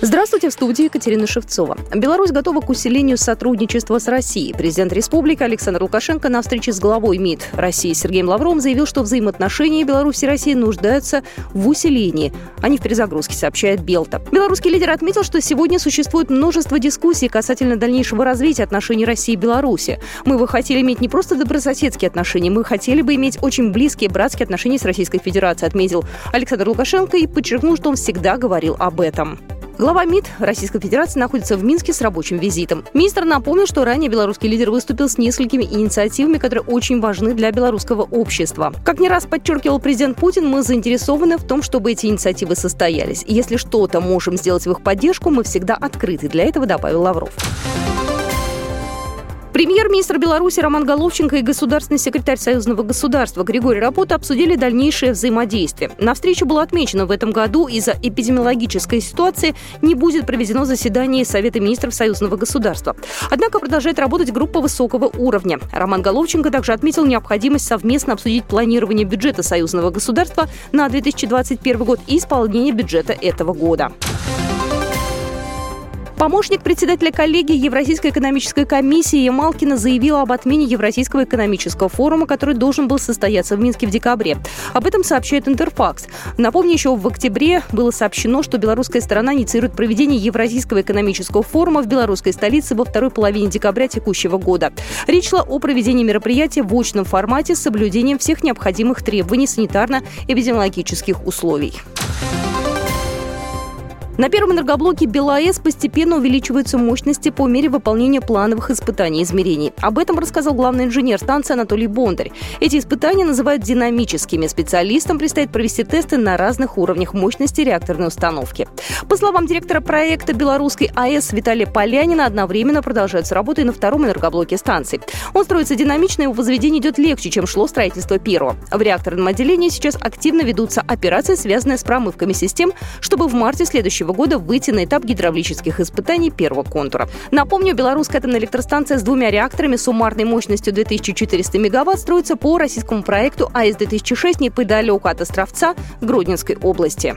Здравствуйте, в студии Екатерина Шевцова. Беларусь готова к усилению сотрудничества с Россией. Президент республики Александр Лукашенко на встрече с главой МИД России Сергеем Лавровым заявил, что взаимоотношения Беларуси и России нуждаются в усилении, а не в перезагрузке, сообщает Белта. Белорусский лидер отметил, что сегодня существует множество дискуссий касательно дальнейшего развития отношений России и Беларуси. Мы бы хотели иметь не просто добрососедские отношения, мы хотели бы иметь очень близкие братские отношения с Российской Федерацией, отметил Александр Лукашенко и подчеркнул, что он всегда говорил об этом. Глава МИД Российской Федерации находится в Минске с рабочим визитом. Министр напомнил, что ранее белорусский лидер выступил с несколькими инициативами, которые очень важны для белорусского общества. Как не раз подчеркивал президент Путин, мы заинтересованы в том, чтобы эти инициативы состоялись. Если что-то можем сделать в их поддержку, мы всегда открыты для этого, добавил Лавров. Премьер-министр Беларуси Роман Головченко и государственный секретарь Союзного государства Григорий Рапота обсудили дальнейшее взаимодействие. На встрече было отмечено, в этом году из-за эпидемиологической ситуации не будет проведено заседание Совета министров Союзного государства. Однако продолжает работать группа высокого уровня. Роман Головченко также отметил необходимость совместно обсудить планирование бюджета Союзного государства на 2021 год и исполнение бюджета этого года. Помощник председателя коллегии Евразийской экономической комиссии Ямалкина заявила об отмене Евразийского экономического форума, который должен был состояться в Минске в декабре. Об этом сообщает Интерфакс. Напомню, еще в октябре было сообщено, что белорусская сторона инициирует проведение Евразийского экономического форума в белорусской столице во второй половине декабря текущего года. Речь шла о проведении мероприятия в очном формате с соблюдением всех необходимых требований санитарно-эпидемиологических условий. На первом энергоблоке БелАЭС постепенно увеличиваются мощности по мере выполнения плановых испытаний и измерений. Об этом рассказал главный инженер станции Анатолий Бондарь. Эти испытания называют динамическими. Специалистам предстоит провести тесты на разных уровнях мощности реакторной установки. По словам директора проекта белорусской АЭС Виталия Полянина, одновременно продолжаются работы и на втором энергоблоке станции. Он строится динамично, и его возведение идет легче, чем шло строительство первого. В реакторном отделении сейчас активно ведутся операции, связанные с промывками систем, чтобы в марте следующего года выйти на этап гидравлических испытаний первого контура. Напомню, белорусская атомная электростанция с двумя реакторами суммарной мощностью 2400 мегаватт строится по российскому проекту АЭС-2006 неподалеку от Островца Гродненской области.